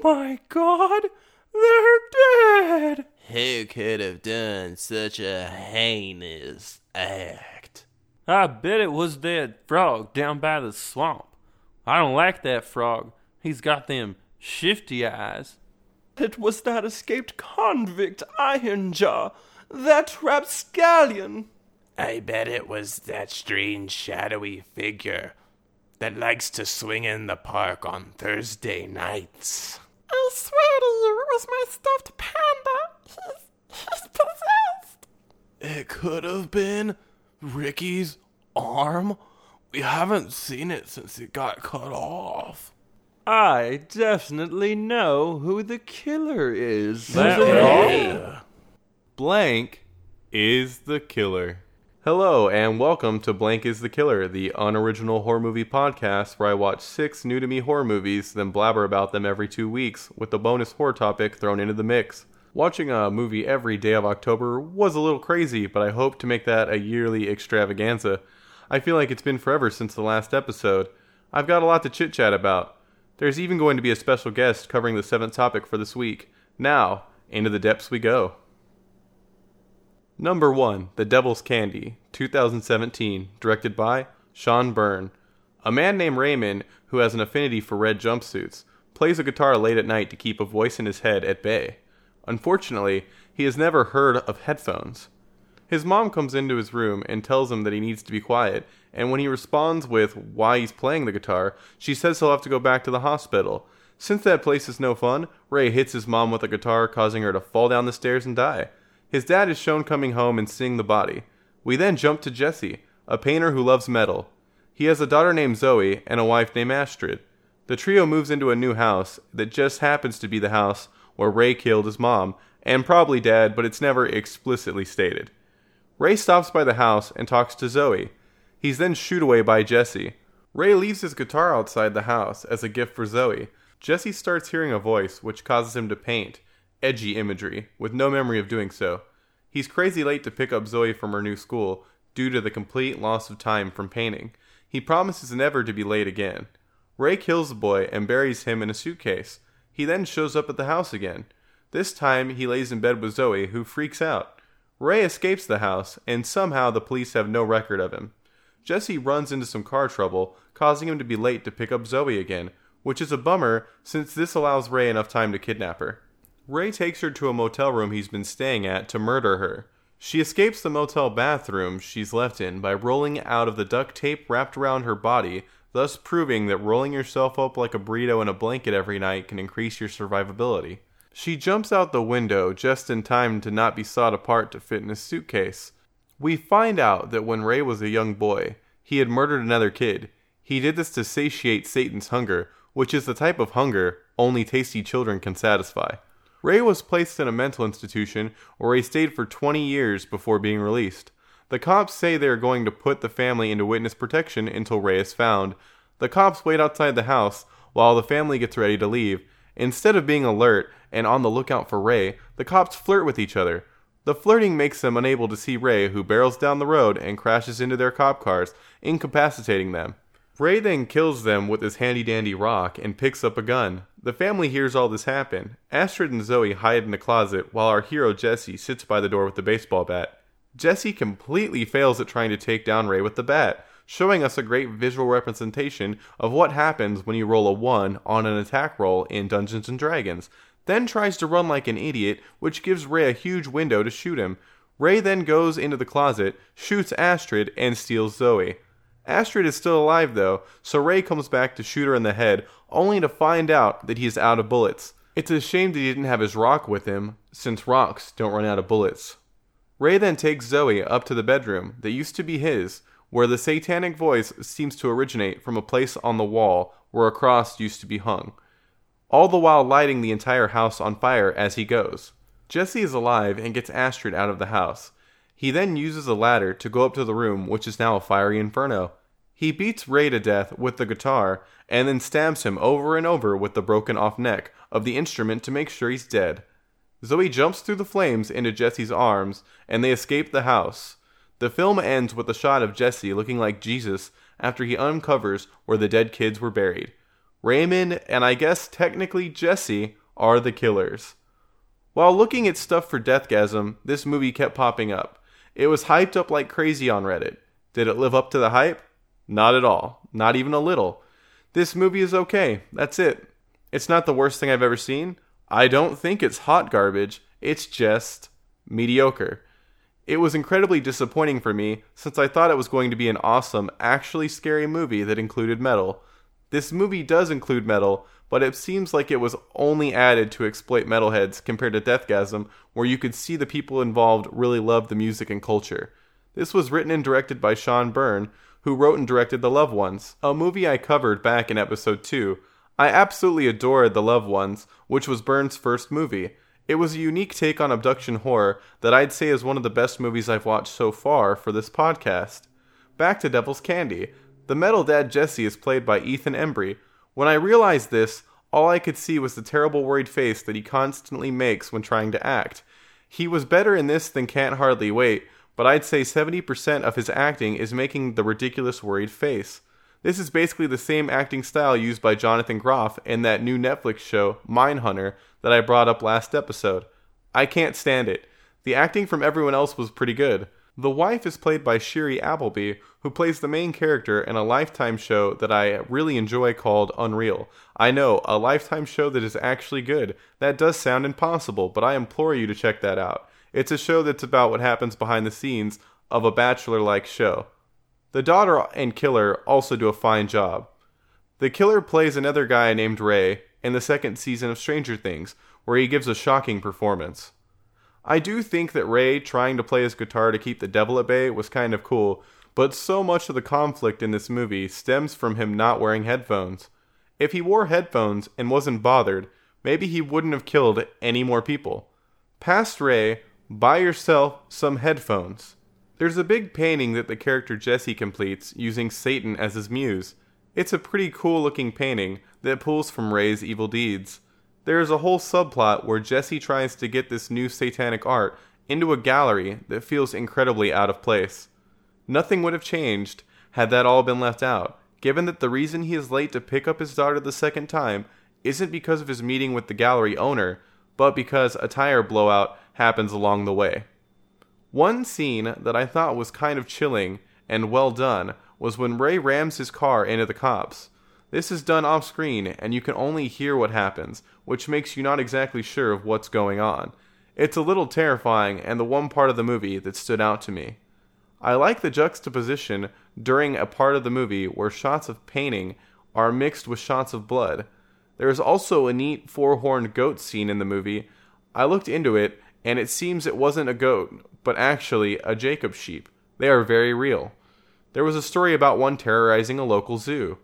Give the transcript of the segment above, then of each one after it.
Oh my god, they're dead! Who could have done such a heinous act? I bet it was that frog down by the swamp. I don't like that frog. He's got them shifty eyes. It was that escaped convict Ironjaw, that rapscallion. I bet it was that strange shadowy figure that likes to swing in the park on Thursday nights. I swear to you, it was my stuffed panda. He's, he's possessed. It could have been Ricky's arm. We haven't seen it since it got cut off. I definitely know who the killer is. That Blank is the killer. Hello, and welcome to Blank is the Killer, the unoriginal horror movie podcast where I watch six new to me horror movies, then blabber about them every two weeks, with a bonus horror topic thrown into the mix. Watching a movie every day of October was a little crazy, but I hope to make that a yearly extravaganza. I feel like it's been forever since the last episode. I've got a lot to chit chat about. There's even going to be a special guest covering the seventh topic for this week. Now, into the depths we go. Number 1, The Devil's Candy, 2017, directed by Sean Byrne. A man named Raymond, who has an affinity for red jumpsuits, plays a guitar late at night to keep a voice in his head at bay. Unfortunately, he has never heard of headphones. His mom comes into his room and tells him that he needs to be quiet, and when he responds with why he's playing the guitar, she says he'll have to go back to the hospital. Since that place is no fun, Ray hits his mom with a guitar, causing her to fall down the stairs and die. His dad is shown coming home and seeing the body. We then jump to Jesse, a painter who loves metal. He has a daughter named Zoe and a wife named Astrid. The trio moves into a new house that just happens to be the house where Ray killed his mom, and probably dad, but it's never explicitly stated. Ray stops by the house and talks to Zoe. He's then shooed away by Jesse. Ray leaves his guitar outside the house as a gift for Zoe. Jesse starts hearing a voice, which causes him to paint edgy imagery, with no memory of doing so. He's crazy late to pick up Zoe from her new school due to the complete loss of time from painting. He promises never to be late again. Ray kills the boy and buries him in a suitcase. He then shows up at the house again. This time he lays in bed with Zoe, who freaks out. Ray escapes the house, and somehow the police have no record of him. Jesse runs into some car trouble, causing him to be late to pick up Zoe again, which is a bummer since this allows Ray enough time to kidnap her. Ray takes her to a motel room he's been staying at to murder her. She escapes the motel bathroom she's left in by rolling out of the duct tape wrapped around her body, thus proving that rolling yourself up like a burrito in a blanket every night can increase your survivability. She jumps out the window just in time to not be sawed apart to fit in his suitcase. We find out that when Ray was a young boy, he had murdered another kid. He did this to satiate Satan's hunger, which is the type of hunger only tasty children can satisfy. Ray was placed in a mental institution where he stayed for 20 years before being released. The cops say they are going to put the family into witness protection until Ray is found. The cops wait outside the house while the family gets ready to leave. Instead of being alert and on the lookout for Ray, the cops flirt with each other. The flirting makes them unable to see Ray, who barrels down the road and crashes into their cop cars, incapacitating them. Ray then kills them with his handy dandy rock and picks up a gun. The family hears all this happen. Astrid and Zoe hide in the closet while our hero Jesse sits by the door with the baseball bat. Jesse completely fails at trying to take down Ray with the bat, showing us a great visual representation of what happens when you roll a 1 on an attack roll in Dungeons and Dragons. Then tries to run like an idiot, which gives Ray a huge window to shoot him. Ray then goes into the closet, shoots Astrid, and steals Zoe. Astrid is still alive though, so Ray comes back to shoot her in the head, only to find out that he is out of bullets. It's a shame that he didn't have his rock with him, since rocks don't run out of bullets. Ray then takes Zoe up to the bedroom that used to be his, where the satanic voice seems to originate from a place on the wall where a cross used to be hung, all the while lighting the entire house on fire as he goes. Jesse is alive and gets Astrid out of the house. He then uses a ladder to go up to the room, which is now a fiery inferno. He beats Ray to death with the guitar and then stabs him over and over with the broken off neck of the instrument to make sure he's dead. Zoe jumps through the flames into Jesse's arms and they escape the house. The film ends with a shot of Jesse looking like Jesus after he uncovers where the dead kids were buried. Raymond and I guess technically Jesse are the killers. While looking at stuff for Deathgasm, this movie kept popping up. It was hyped up like crazy on Reddit. Did it live up to the hype? Not at all. Not even a little. This movie is okay. That's it. It's not the worst thing I've ever seen. I don't think it's hot garbage. It's just mediocre. It was incredibly disappointing for me since I thought it was going to be an awesome, actually scary movie that included metal. This movie does include metal, but it seems like it was only added to exploit metalheads compared to Deathgasm, where you could see the people involved really loved the music and culture. This was written and directed by Sean Byrne, who wrote and directed The Loved Ones, a movie I covered back in episode 2. I absolutely adored The Loved Ones, which was Byrne's first movie. It was a unique take on abduction horror that I'd say is one of the best movies I've watched so far for this podcast. Back to Devil's Candy. The metal dad Jesse is played by Ethan Embry, when I realized this, all I could see was the terrible worried face that he constantly makes when trying to act. He was better in this than Can't Hardly Wait, but I'd say 70% of his acting is making the ridiculous worried face. This is basically the same acting style used by Jonathan Groff in that new Netflix show, Mindhunter, that I brought up last episode. I can't stand it. The acting from everyone else was pretty good. The wife is played by Shiri Appleby, who plays the main character in a Lifetime show that I really enjoy called Unreal. I know, a Lifetime show that is actually good. That does sound impossible, but I implore you to check that out. It's a show that's about what happens behind the scenes of a bachelor like show. The daughter and killer also do a fine job. The killer plays another guy named Ray in the second season of Stranger Things, where he gives a shocking performance. I do think that Ray trying to play his guitar to keep the devil at bay was kind of cool, but so much of the conflict in this movie stems from him not wearing headphones. If he wore headphones and wasn't bothered, maybe he wouldn't have killed any more people. Past Ray, buy yourself some headphones. There's a big painting that the character Jesse completes using Satan as his muse. It's a pretty cool looking painting that pulls from Ray's evil deeds. There is a whole subplot where Jesse tries to get this new satanic art into a gallery that feels incredibly out of place. Nothing would have changed had that all been left out, given that the reason he is late to pick up his daughter the second time isn't because of his meeting with the gallery owner, but because a tire blowout happens along the way. One scene that I thought was kind of chilling and well done was when Ray rams his car into the cops. This is done off screen, and you can only hear what happens, which makes you not exactly sure of what's going on. It's a little terrifying, and the one part of the movie that stood out to me. I like the juxtaposition during a part of the movie where shots of painting are mixed with shots of blood. There is also a neat four horned goat scene in the movie. I looked into it, and it seems it wasn't a goat, but actually a Jacob sheep. They are very real. There was a story about one terrorizing a local zoo.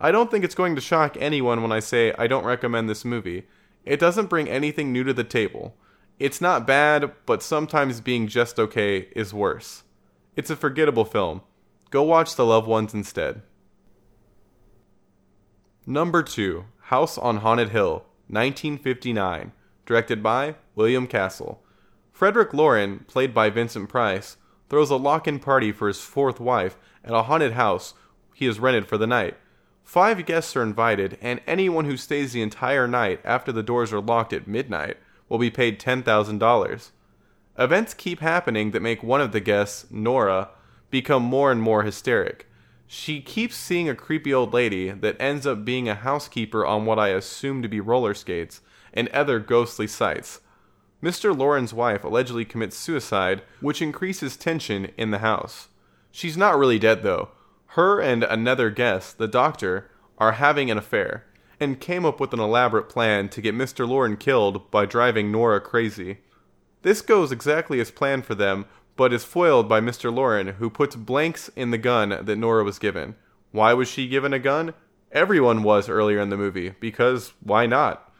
I don't think it's going to shock anyone when I say I don't recommend this movie. It doesn't bring anything new to the table. It's not bad, but sometimes being just okay is worse. It's a forgettable film. Go watch The Loved Ones instead. Number 2 House on Haunted Hill, 1959, directed by William Castle. Frederick Loren, played by Vincent Price, throws a lock in party for his fourth wife at a haunted house he has rented for the night. Five guests are invited, and anyone who stays the entire night after the doors are locked at midnight will be paid $10,000. Events keep happening that make one of the guests, Nora, become more and more hysteric. She keeps seeing a creepy old lady that ends up being a housekeeper on what I assume to be roller skates and other ghostly sights. Mr. Loren's wife allegedly commits suicide, which increases tension in the house. She's not really dead, though. Her and another guest, the doctor, are having an affair, and came up with an elaborate plan to get Mr. Loren killed by driving Nora crazy. This goes exactly as planned for them, but is foiled by Mr. Loren, who puts blanks in the gun that Nora was given. Why was she given a gun? Everyone was earlier in the movie, because why not?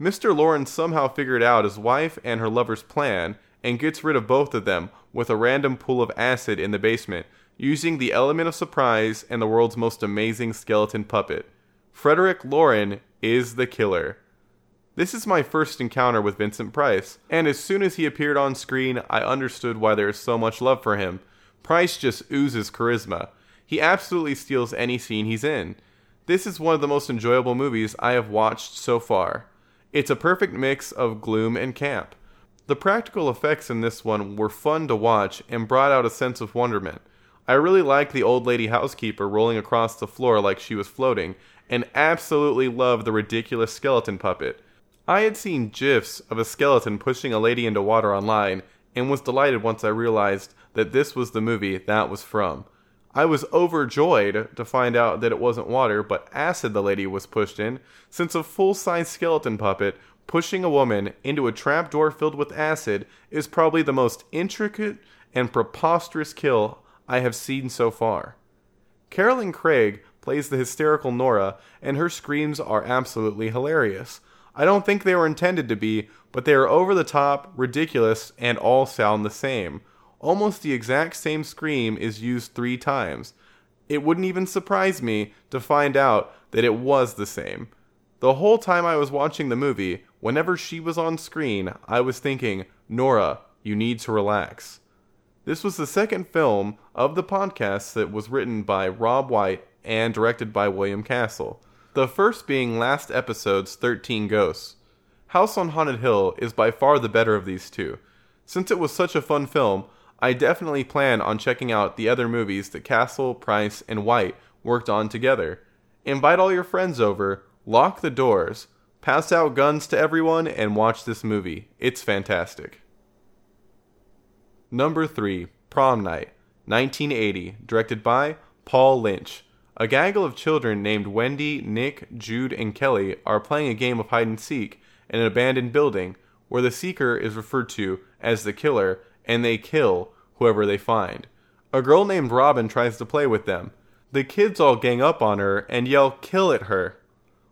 Mr. Loren somehow figured out his wife and her lover's plan and gets rid of both of them with a random pool of acid in the basement using the element of surprise and the world's most amazing skeleton puppet. Frederick Loren is the killer. This is my first encounter with Vincent Price, and as soon as he appeared on screen, I understood why there is so much love for him. Price just oozes charisma. He absolutely steals any scene he's in. This is one of the most enjoyable movies I have watched so far. It's a perfect mix of gloom and camp. The practical effects in this one were fun to watch and brought out a sense of wonderment. I really liked the old lady housekeeper rolling across the floor like she was floating, and absolutely loved the ridiculous skeleton puppet. I had seen gifs of a skeleton pushing a lady into water online, and was delighted once I realized that this was the movie that was from. I was overjoyed to find out that it wasn't water, but acid the lady was pushed in, since a full size skeleton puppet pushing a woman into a trapdoor filled with acid is probably the most intricate and preposterous kill I have seen so far. Carolyn Craig plays the hysterical Nora, and her screams are absolutely hilarious. I don't think they were intended to be, but they are over the top, ridiculous, and all sound the same. Almost the exact same scream is used three times. It wouldn't even surprise me to find out that it was the same. The whole time I was watching the movie, whenever she was on screen, I was thinking, Nora, you need to relax. This was the second film of the podcast that was written by Rob White and directed by William Castle. The first being last episode's 13 Ghosts. House on Haunted Hill is by far the better of these two. Since it was such a fun film, I definitely plan on checking out the other movies that Castle, Price, and White worked on together. Invite all your friends over, lock the doors, pass out guns to everyone, and watch this movie. It's fantastic. Number 3, Prom Night, 1980, directed by Paul Lynch. A gaggle of children named Wendy, Nick, Jude, and Kelly are playing a game of hide and seek in an abandoned building where the seeker is referred to as the killer and they kill whoever they find. A girl named Robin tries to play with them. The kids all gang up on her and yell kill at her.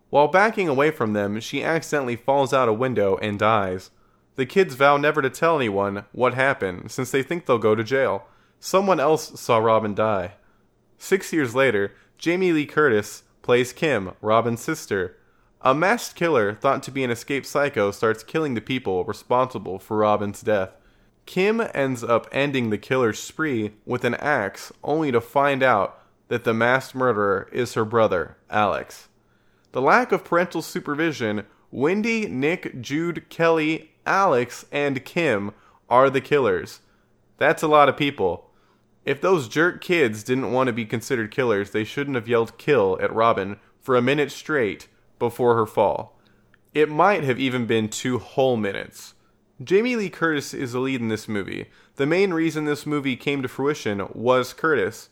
While backing away from them, she accidentally falls out a window and dies. The kids vow never to tell anyone what happened since they think they'll go to jail. Someone else saw Robin die. Six years later, Jamie Lee Curtis plays Kim, Robin's sister. A masked killer thought to be an escaped psycho starts killing the people responsible for Robin's death. Kim ends up ending the killer's spree with an axe, only to find out that the masked murderer is her brother, Alex. The lack of parental supervision, Wendy, Nick, Jude, Kelly, Alex, and Kim are the killers. That's a lot of people. If those jerk kids didn't want to be considered killers, they shouldn't have yelled kill at Robin for a minute straight before her fall. It might have even been two whole minutes. Jamie Lee Curtis is the lead in this movie. The main reason this movie came to fruition was Curtis.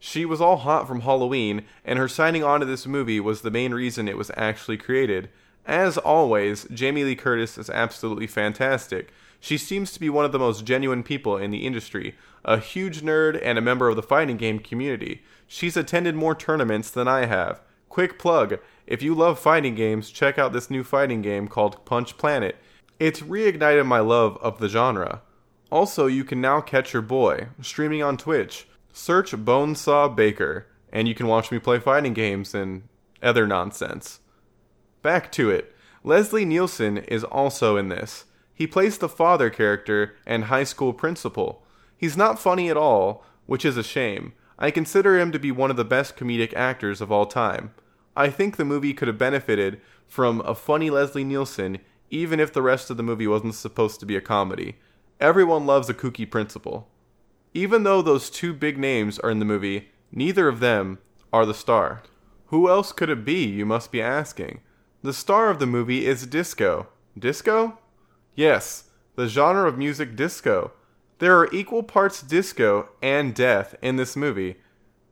She was all hot from Halloween, and her signing on to this movie was the main reason it was actually created. As always, Jamie Lee Curtis is absolutely fantastic. She seems to be one of the most genuine people in the industry, a huge nerd and a member of the fighting game community. She's attended more tournaments than I have. Quick plug if you love fighting games, check out this new fighting game called Punch Planet. It's reignited my love of the genre. Also, you can now catch your boy streaming on Twitch. Search Bonesaw Baker, and you can watch me play fighting games and other nonsense. Back to it. Leslie Nielsen is also in this. He plays the father character and high school principal. He's not funny at all, which is a shame. I consider him to be one of the best comedic actors of all time. I think the movie could have benefited from a funny Leslie Nielsen even if the rest of the movie wasn't supposed to be a comedy. Everyone loves a kooky principal. Even though those two big names are in the movie, neither of them are the star. Who else could it be, you must be asking? The star of the movie is disco. Disco? Yes, the genre of music disco. There are equal parts disco and death in this movie.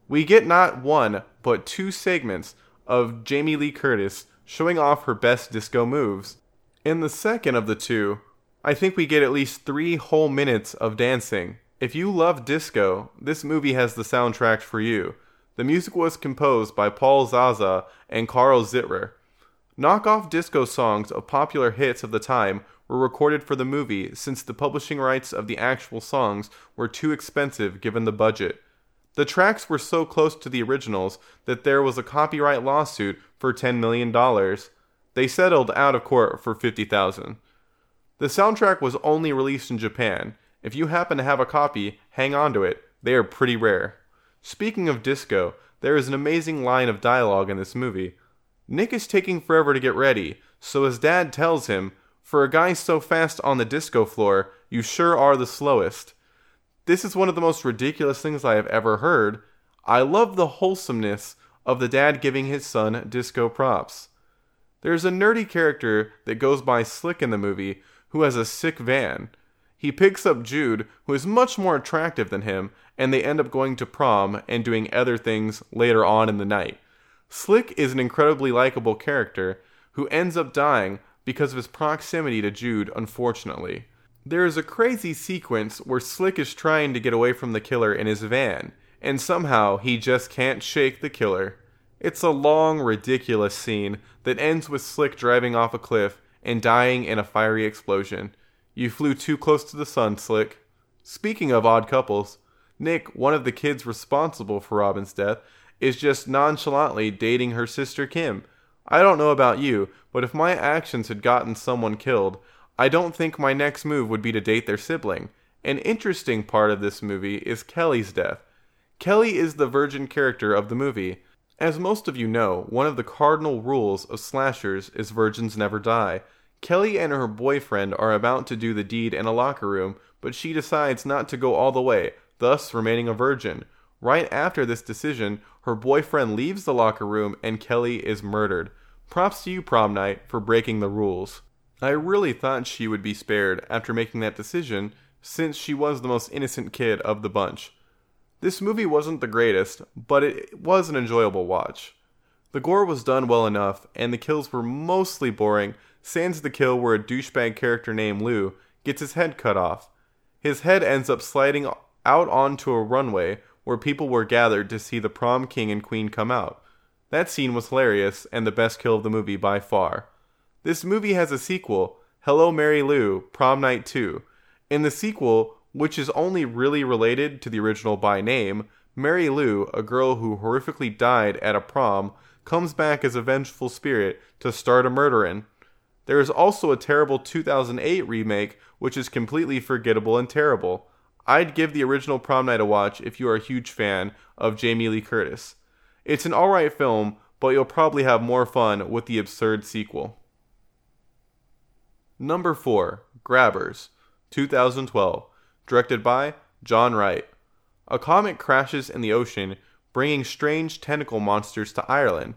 We get not one, but two segments of Jamie Lee Curtis showing off her best disco moves. In the second of the two, I think we get at least three whole minutes of dancing. If you love disco, this movie has the soundtrack for you. The music was composed by Paul Zaza and Carl Zittrer. Knockoff disco songs of popular hits of the time were recorded for the movie since the publishing rights of the actual songs were too expensive given the budget. The tracks were so close to the originals that there was a copyright lawsuit for $10 million. They settled out of court for 50,000. The soundtrack was only released in Japan. If you happen to have a copy, hang on to it. They are pretty rare. Speaking of disco, There is an amazing line of dialogue in this movie. Nick is taking forever to get ready, so his dad tells him, For a guy so fast on the disco floor, you sure are the slowest. This is one of the most ridiculous things I have ever heard. I love the wholesomeness of the dad giving his son disco props. There's a nerdy character that goes by Slick in the movie who has a sick van. He picks up Jude, who is much more attractive than him, and they end up going to prom and doing other things later on in the night. Slick is an incredibly likable character who ends up dying because of his proximity to Jude, unfortunately. There is a crazy sequence where Slick is trying to get away from the killer in his van, and somehow he just can't shake the killer. It's a long, ridiculous scene that ends with Slick driving off a cliff and dying in a fiery explosion. You flew too close to the sun, Slick. Speaking of odd couples, Nick, one of the kids responsible for Robin's death, is just nonchalantly dating her sister Kim. I don't know about you, but if my actions had gotten someone killed, I don't think my next move would be to date their sibling. An interesting part of this movie is Kelly's death. Kelly is the virgin character of the movie. As most of you know, one of the cardinal rules of slashers is virgins never die. Kelly and her boyfriend are about to do the deed in a locker room, but she decides not to go all the way, thus remaining a virgin. Right after this decision, her boyfriend leaves the locker room and Kelly is murdered. Props to you, prom night, for breaking the rules. I really thought she would be spared after making that decision, since she was the most innocent kid of the bunch. This movie wasn't the greatest, but it was an enjoyable watch. The gore was done well enough, and the kills were mostly boring, sans the kill where a douchebag character named Lou gets his head cut off. His head ends up sliding out onto a runway where people were gathered to see the prom king and queen come out. That scene was hilarious and the best kill of the movie by far. This movie has a sequel, Hello Mary Lou, Prom Night 2. In the sequel, which is only really related to the original by name, Mary Lou, a girl who horrifically died at a prom, comes back as a vengeful spirit to start a murderin'. There is also a terrible 2008 remake, which is completely forgettable and terrible. I'd give the original Prom Night a watch if you are a huge fan of Jamie Lee Curtis. It's an alright film, but you'll probably have more fun with the absurd sequel. Number 4 Grabbers, 2012 directed by John Wright. A comet crashes in the ocean, bringing strange tentacle monsters to Ireland.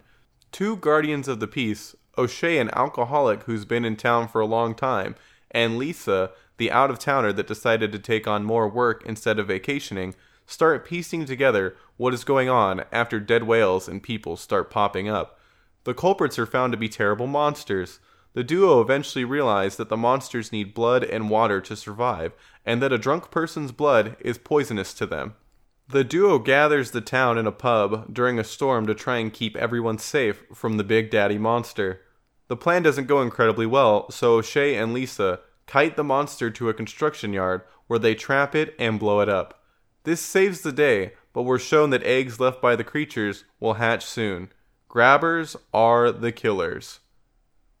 Two guardians of the peace, O'Shea, an alcoholic who's been in town for a long time, and Lisa, the out of towner that decided to take on more work instead of vacationing, start piecing together what is going on after dead whales and people start popping up. The culprits are found to be terrible monsters. The duo eventually realize that the monsters need blood and water to survive, and that a drunk person's blood is poisonous to them. The duo gathers the town in a pub during a storm to try and keep everyone safe from the Big Daddy monster. The plan doesn't go incredibly well, so O'Shea and Lisa kite the monster to a construction yard where they trap it and blow it up. This saves the day, but we're shown that eggs left by the creatures will hatch soon. Grabbers are the killers.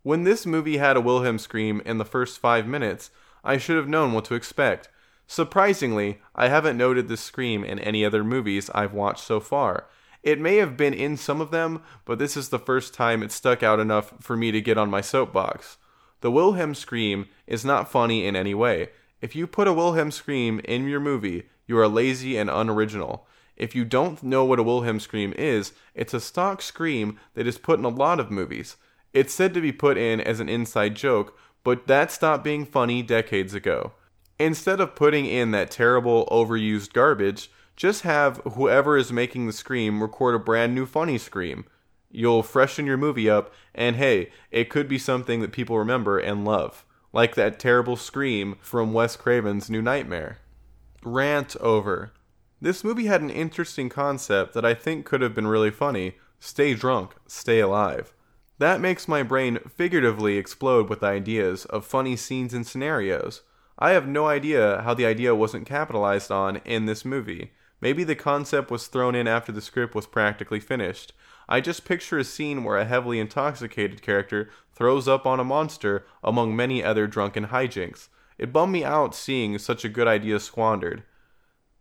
When this movie had a Wilhelm scream in the first five minutes, I should have known what to expect. Surprisingly, I haven't noted this scream in any other movies I've watched so far. It may have been in some of them, but this is the first time it stuck out enough for me to get on my soapbox. The Wilhelm scream is not funny in any way. If you put a Wilhelm scream in your movie, you are lazy and unoriginal. If you don't know what a Wilhelm scream is, it's a stock scream that is put in a lot of movies. It's said to be put in as an inside joke, but that stopped being funny decades ago. Instead of putting in that terrible, overused garbage, just have whoever is making the scream record a brand new funny scream. You'll freshen your movie up, and hey, it could be something that people remember and love, like that terrible scream from Wes Craven's New Nightmare. Rant over. This movie had an interesting concept that I think could have been really funny stay drunk, stay alive. That makes my brain figuratively explode with ideas of funny scenes and scenarios. I have no idea how the idea wasn't capitalized on in this movie. Maybe the concept was thrown in after the script was practically finished. I just picture a scene where a heavily intoxicated character throws up on a monster among many other drunken hijinks. It bummed me out seeing such a good idea squandered.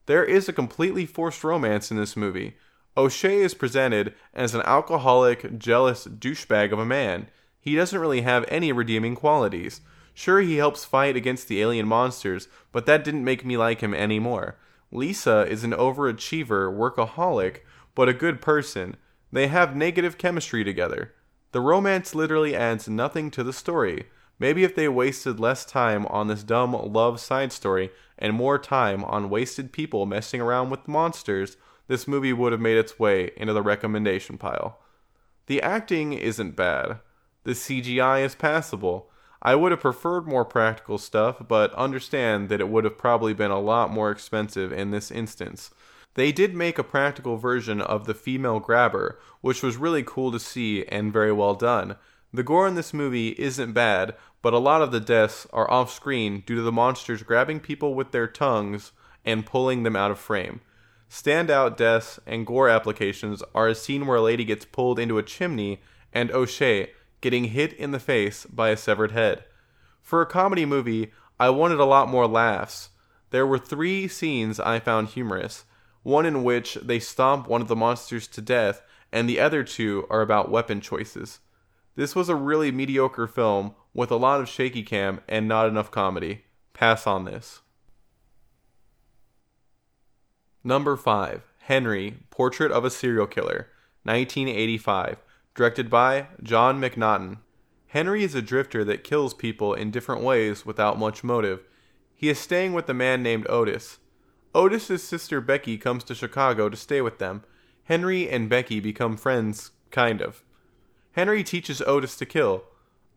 There is a completely forced romance in this movie. O'Shea is presented as an alcoholic, jealous douchebag of a man. He doesn't really have any redeeming qualities. Sure, he helps fight against the alien monsters, but that didn't make me like him any more. Lisa is an overachiever, workaholic, but a good person. They have negative chemistry together. The romance literally adds nothing to the story. Maybe if they wasted less time on this dumb love side story and more time on wasted people messing around with monsters, this movie would have made its way into the recommendation pile. The acting isn't bad. The CGI is passable. I would have preferred more practical stuff, but understand that it would have probably been a lot more expensive in this instance. They did make a practical version of the female grabber, which was really cool to see and very well done. The gore in this movie isn't bad, but a lot of the deaths are off screen due to the monsters grabbing people with their tongues and pulling them out of frame. Standout deaths and gore applications are a scene where a lady gets pulled into a chimney and O'Shea getting hit in the face by a severed head. For a comedy movie, I wanted a lot more laughs. There were three scenes I found humorous one in which they stomp one of the monsters to death, and the other two are about weapon choices. This was a really mediocre film with a lot of shaky cam and not enough comedy. Pass on this. Number 5. Henry, Portrait of a Serial Killer, 1985, directed by John McNaughton. Henry is a drifter that kills people in different ways without much motive. He is staying with a man named Otis. Otis's sister Becky comes to Chicago to stay with them. Henry and Becky become friends, kind of. Henry teaches Otis to kill.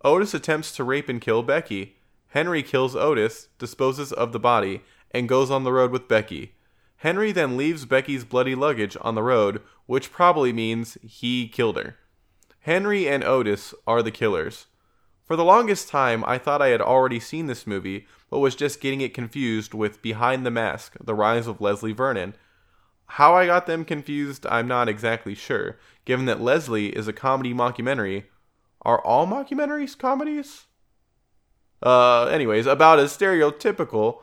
Otis attempts to rape and kill Becky. Henry kills Otis, disposes of the body, and goes on the road with Becky. Henry then leaves Becky's bloody luggage on the road, which probably means he killed her. Henry and Otis are the killers. For the longest time, I thought I had already seen this movie, but was just getting it confused with Behind the Mask The Rise of Leslie Vernon. How I got them confused, I'm not exactly sure, given that Leslie is a comedy mockumentary. Are all mockumentaries comedies? Uh, anyways, about a stereotypical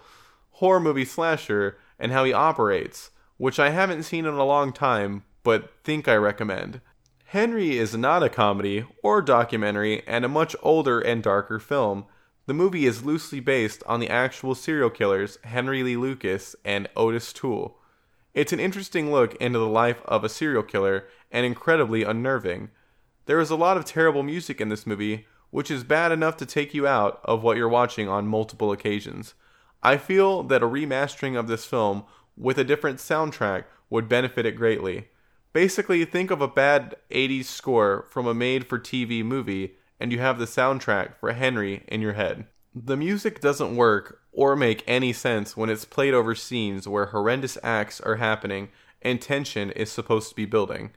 horror movie slasher and how he operates, which I haven't seen in a long time, but think I recommend. Henry is not a comedy or documentary and a much older and darker film. The movie is loosely based on the actual serial killers Henry Lee Lucas and Otis Toole. It's an interesting look into the life of a serial killer and incredibly unnerving. There is a lot of terrible music in this movie, which is bad enough to take you out of what you're watching on multiple occasions. I feel that a remastering of this film with a different soundtrack would benefit it greatly. Basically, think of a bad 80s score from a made for TV movie, and you have the soundtrack for Henry in your head. The music doesn't work or make any sense when it's played over scenes where horrendous acts are happening and tension is supposed to be building.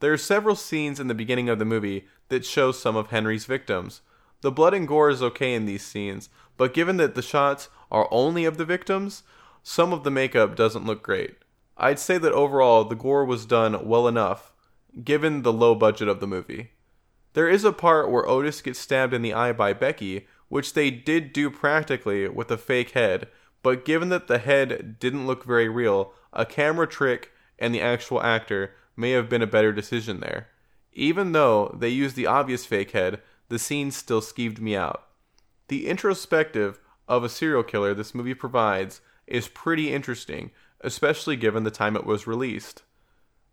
There are several scenes in the beginning of the movie that show some of Henry's victims. The blood and gore is okay in these scenes, but given that the shots are only of the victims, some of the makeup doesn't look great. I'd say that overall the gore was done well enough, given the low budget of the movie. There is a part where Otis gets stabbed in the eye by Becky, which they did do practically with a fake head, but given that the head didn't look very real, a camera trick and the actual actor may have been a better decision there. Even though they used the obvious fake head, the scene still skeeved me out. The introspective of a serial killer this movie provides is pretty interesting, especially given the time it was released.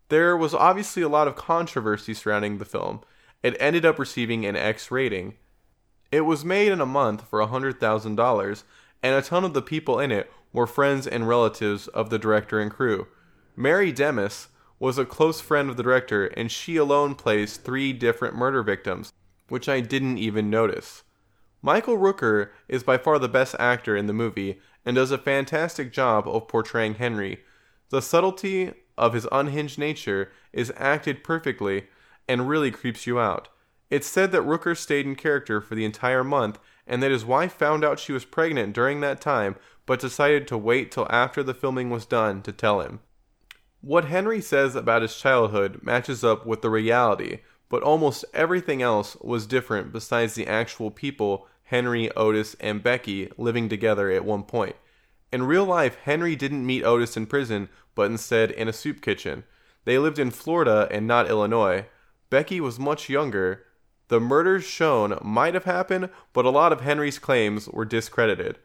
There was obviously a lot of controversy surrounding the film. It ended up receiving an X rating. It was made in a month for $100,000, and a ton of the people in it were friends and relatives of the director and crew. Mary Demas was a close friend of the director, and she alone plays three different murder victims, which I didn't even notice. Michael Rooker is by far the best actor in the movie and does a fantastic job of portraying Henry. The subtlety of his unhinged nature is acted perfectly and really creeps you out. It's said that Rooker stayed in character for the entire month and that his wife found out she was pregnant during that time but decided to wait till after the filming was done to tell him. What Henry says about his childhood matches up with the reality, but almost everything else was different besides the actual people Henry, Otis, and Becky living together at one point. In real life, Henry didn't meet Otis in prison, but instead in a soup kitchen. They lived in Florida and not Illinois. Becky was much younger. The murders shown might have happened, but a lot of Henry's claims were discredited.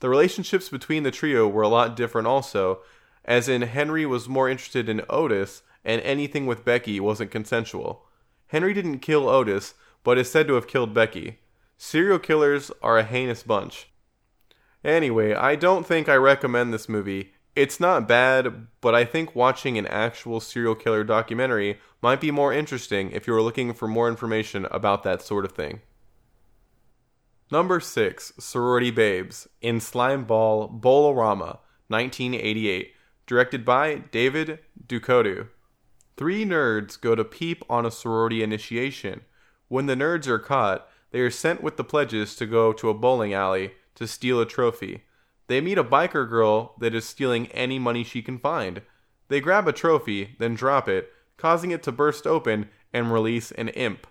The relationships between the trio were a lot different also, as in Henry was more interested in Otis, and anything with Becky wasn't consensual. Henry didn't kill Otis, but is said to have killed Becky. Serial killers are a heinous bunch. Anyway, I don't think I recommend this movie. It's not bad, but I think watching an actual serial killer documentary might be more interesting if you are looking for more information about that sort of thing. Number 6, Sorority Babes, in Slime Ball Bowl-O-Rama, 1988, directed by David DeCoteau. Three nerds go to peep on a sorority initiation. When the nerds are caught, they are sent with the pledges to go to a bowling alley to steal a trophy. They meet a biker girl that is stealing any money she can find. They grab a trophy, then drop it, causing it to burst open and release an imp.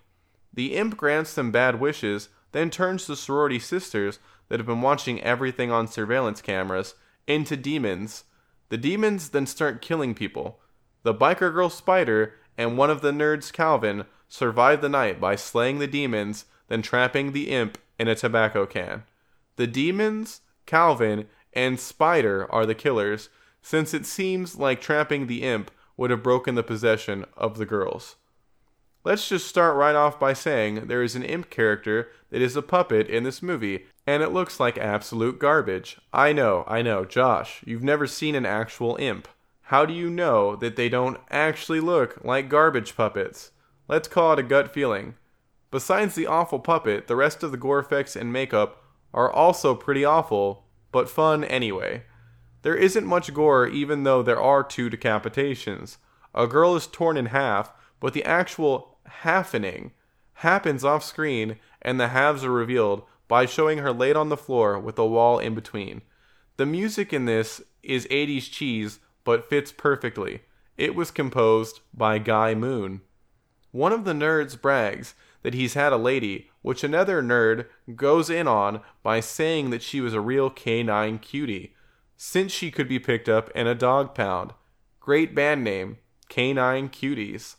The imp grants them bad wishes, then turns the sorority sisters that have been watching everything on surveillance cameras into demons. The demons then start killing people. The biker girl Spider and one of the nerds Calvin survive the night by slaying the demons, then trapping the imp in a tobacco can. The demons, Calvin, and Spider are the killers, since it seems like trapping the imp would have broken the possession of the girls. Let's just start right off by saying there is an imp character that is a puppet in this movie, and it looks like absolute garbage. I know, I know, Josh, you've never seen an actual imp. How do you know that they don't actually look like garbage puppets? Let's call it a gut feeling. Besides the awful puppet, the rest of the gore effects and makeup are also pretty awful, but fun anyway. There isn't much gore even though there are two decapitations. A girl is torn in half, but the actual halfening happens off screen and the halves are revealed by showing her laid on the floor with a wall in between. The music in this is 80s cheese but fits perfectly. It was composed by Guy Moon. One of the nerds brags that he's had a lady, which another nerd goes in on by saying that she was a real canine cutie, since she could be picked up in a dog pound. Great band name, Canine Cuties.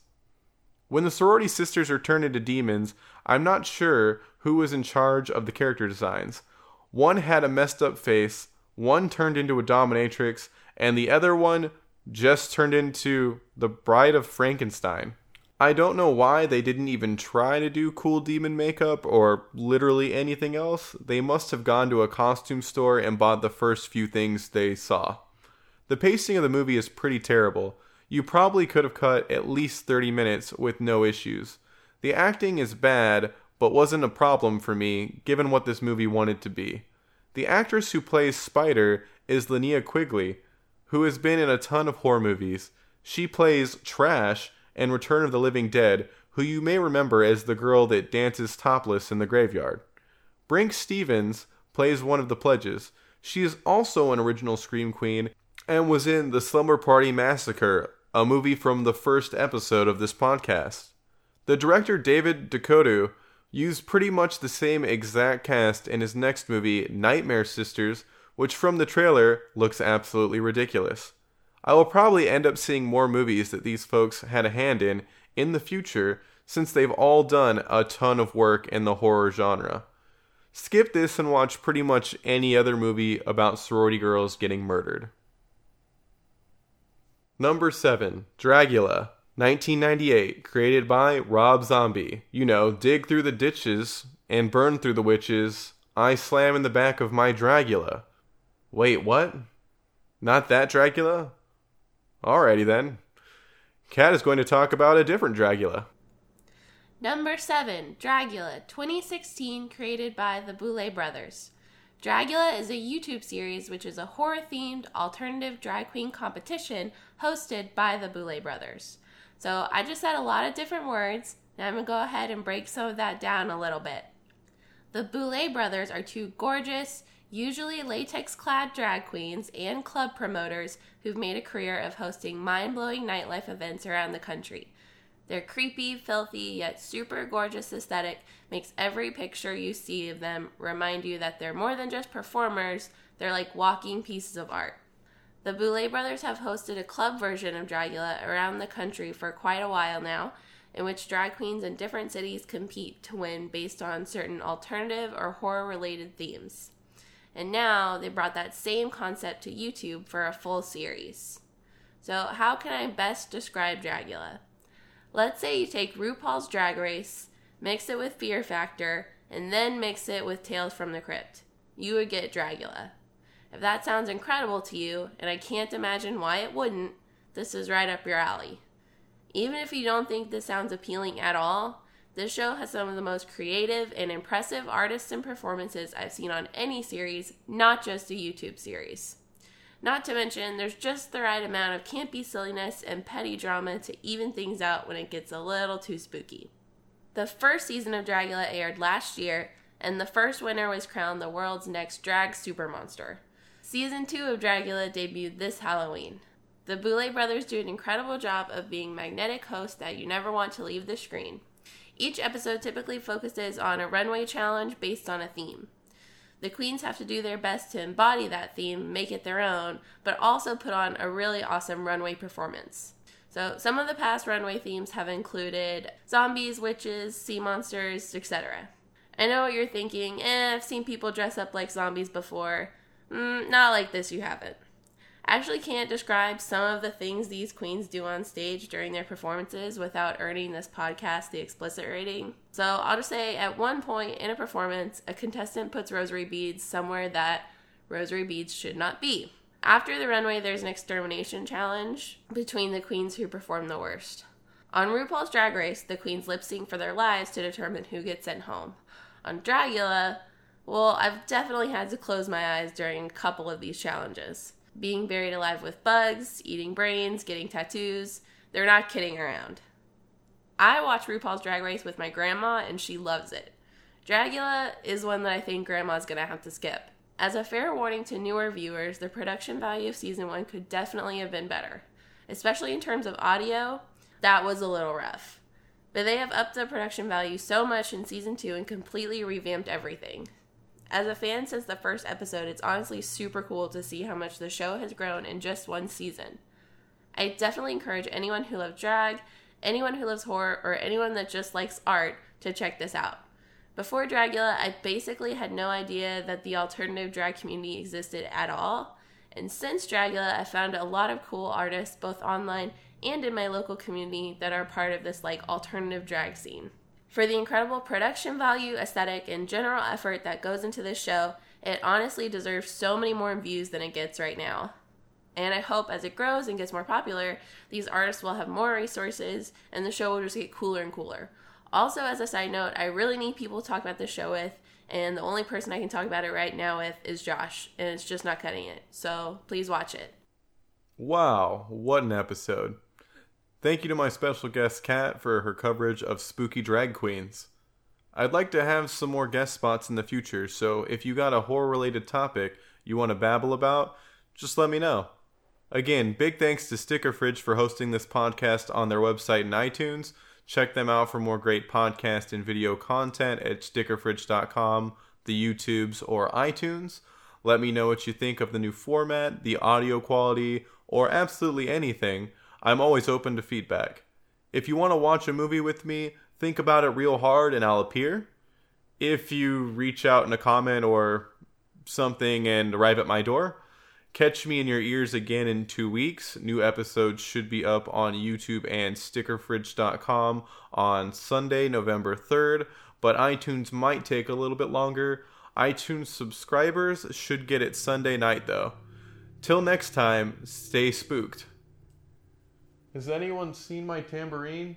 When the sorority sisters are turned into demons, I'm not sure who was in charge of the character designs. One had a messed up face, one turned into a dominatrix, and the other one just turned into the Bride of Frankenstein. I don't know why they didn't even try to do cool demon makeup or literally anything else. They must have gone to a costume store and bought the first few things they saw. The pacing of the movie is pretty terrible. You probably could have cut at least 30 minutes with no issues. The acting is bad, but wasn't a problem for me given what this movie wanted to be. The actress who plays Spider is Linnea Quigley, who has been in a ton of horror movies. She plays Trash in Return of the Living Dead, who you may remember as the girl that dances topless in the graveyard. Brinke Stevens plays one of the pledges. She is also an original Scream Queen and was in The Slumber Party Massacre, a movie from the first episode of this podcast. The director David DeCoteau used pretty much the same exact cast in his next movie, Nightmare Sisters, which from the trailer looks absolutely ridiculous. I will probably end up seeing more movies that these folks had a hand in in the future since they've all done a ton of work in the horror genre. Skip this and watch pretty much any other movie about sorority girls getting murdered. Number 7, Dragula, 1998, created by Rob Zombie. You know, dig through the ditches and burn through the witches. I slam in the back of my Dragula. Wait, what? Not that Dracula? Alrighty then. Kat is going to talk about a different Dragula. Number 7, Dragula, 2016, created by the Boulet brothers. Dragula is a YouTube series which is a horror themed alternative drag queen competition hosted by the Boulet brothers. So I just said a lot of different words. Now I'm to go ahead and break some of that down a little bit. The Boulet brothers are two gorgeous, usually latex clad drag queens and club promoters who've made a career of hosting mind blowing nightlife events around the country. Their creepy, filthy, yet super gorgeous aesthetic makes every picture you see of them remind you that they're more than just performers, they're like walking pieces of art. The Boulet brothers have hosted a club version of Dragula around the country for quite a while now, in which drag queens in different cities compete to win based on certain alternative or horror related themes. And now they brought that same concept to YouTube for a full series. So, how can I best describe Dragula? Let's say you take RuPaul's Drag Race, mix it with Fear Factor, and then mix it with Tales from the Crypt. You would get Dragula. If that sounds incredible to you, and I can't imagine why it wouldn't, this is right up your alley. Even if you don't think this sounds appealing at all, this show has some of the most creative and impressive artists and performances I've seen on any series, not just a YouTube series. Not to mention, there's just the right amount of campy silliness and petty drama to even things out when it gets a little too spooky. The first season of Dragula aired last year, and the first winner was crowned the world's next drag super monster. Season 2 of Dragula debuted this Halloween. The Boulet brothers do an incredible job of being magnetic hosts that you never want to leave the screen. Each episode typically focuses on a runway challenge based on a theme. The queens have to do their best to embody that theme, make it their own, but also put on a really awesome runway performance. So, some of the past runway themes have included zombies, witches, sea monsters, etc. I know what you're thinking, eh, I've seen people dress up like zombies before. Mm, not like this, you haven't. I actually can't describe some of the things these queens do on stage during their performances without earning this podcast the explicit rating. So I'll just say at one point in a performance, a contestant puts rosary beads somewhere that rosary beads should not be. After the runway, there's an extermination challenge between the queens who perform the worst. On RuPaul's Drag Race, the queens lip sync for their lives to determine who gets sent home. On Dragula, well, I've definitely had to close my eyes during a couple of these challenges being buried alive with bugs, eating brains, getting tattoos. They're not kidding around. I watch RuPaul's Drag Race with my grandma, and she loves it. Dragula is one that I think grandma's gonna have to skip. As a fair warning to newer viewers, the production value of season one could definitely have been better, especially in terms of audio. That was a little rough. But they have upped the production value so much in season two and completely revamped everything. As a fan since the first episode, it's honestly super cool to see how much the show has grown in just one season. I definitely encourage anyone who loves drag, anyone who loves horror, or anyone that just likes art to check this out. Before Dragula, I basically had no idea that the alternative drag community existed at all. And since Dragula, I found a lot of cool artists both online and in my local community that are part of this like alternative drag scene. For the incredible production value, aesthetic, and general effort that goes into this show, it honestly deserves so many more views than it gets right now. And I hope as it grows and gets more popular, these artists will have more resources and the show will just get cooler and cooler. Also, as a side note, I really need people to talk about this show with, and the only person I can talk about it right now with is Josh, and it's just not cutting it. So please watch it. Wow, what an episode. Thank you to my special guest, Kat, for her coverage of spooky drag queens. I'd like to have some more guest spots in the future, so if you got a horror related topic you want to babble about, just let me know. Again, big thanks to Sticker Fridge for hosting this podcast on their website and iTunes. Check them out for more great podcast and video content at stickerfridge.com, the YouTubes, or iTunes. Let me know what you think of the new format, the audio quality, or absolutely anything. I'm always open to feedback. If you want to watch a movie with me, think about it real hard and I'll appear. If you reach out in a comment or something and arrive at my door, catch me in your ears again in two weeks. New episodes should be up on YouTube and stickerfridge.com on Sunday, November 3rd, but iTunes might take a little bit longer. iTunes subscribers should get it Sunday night though. Till next time, stay spooked. Has anyone seen my tambourine?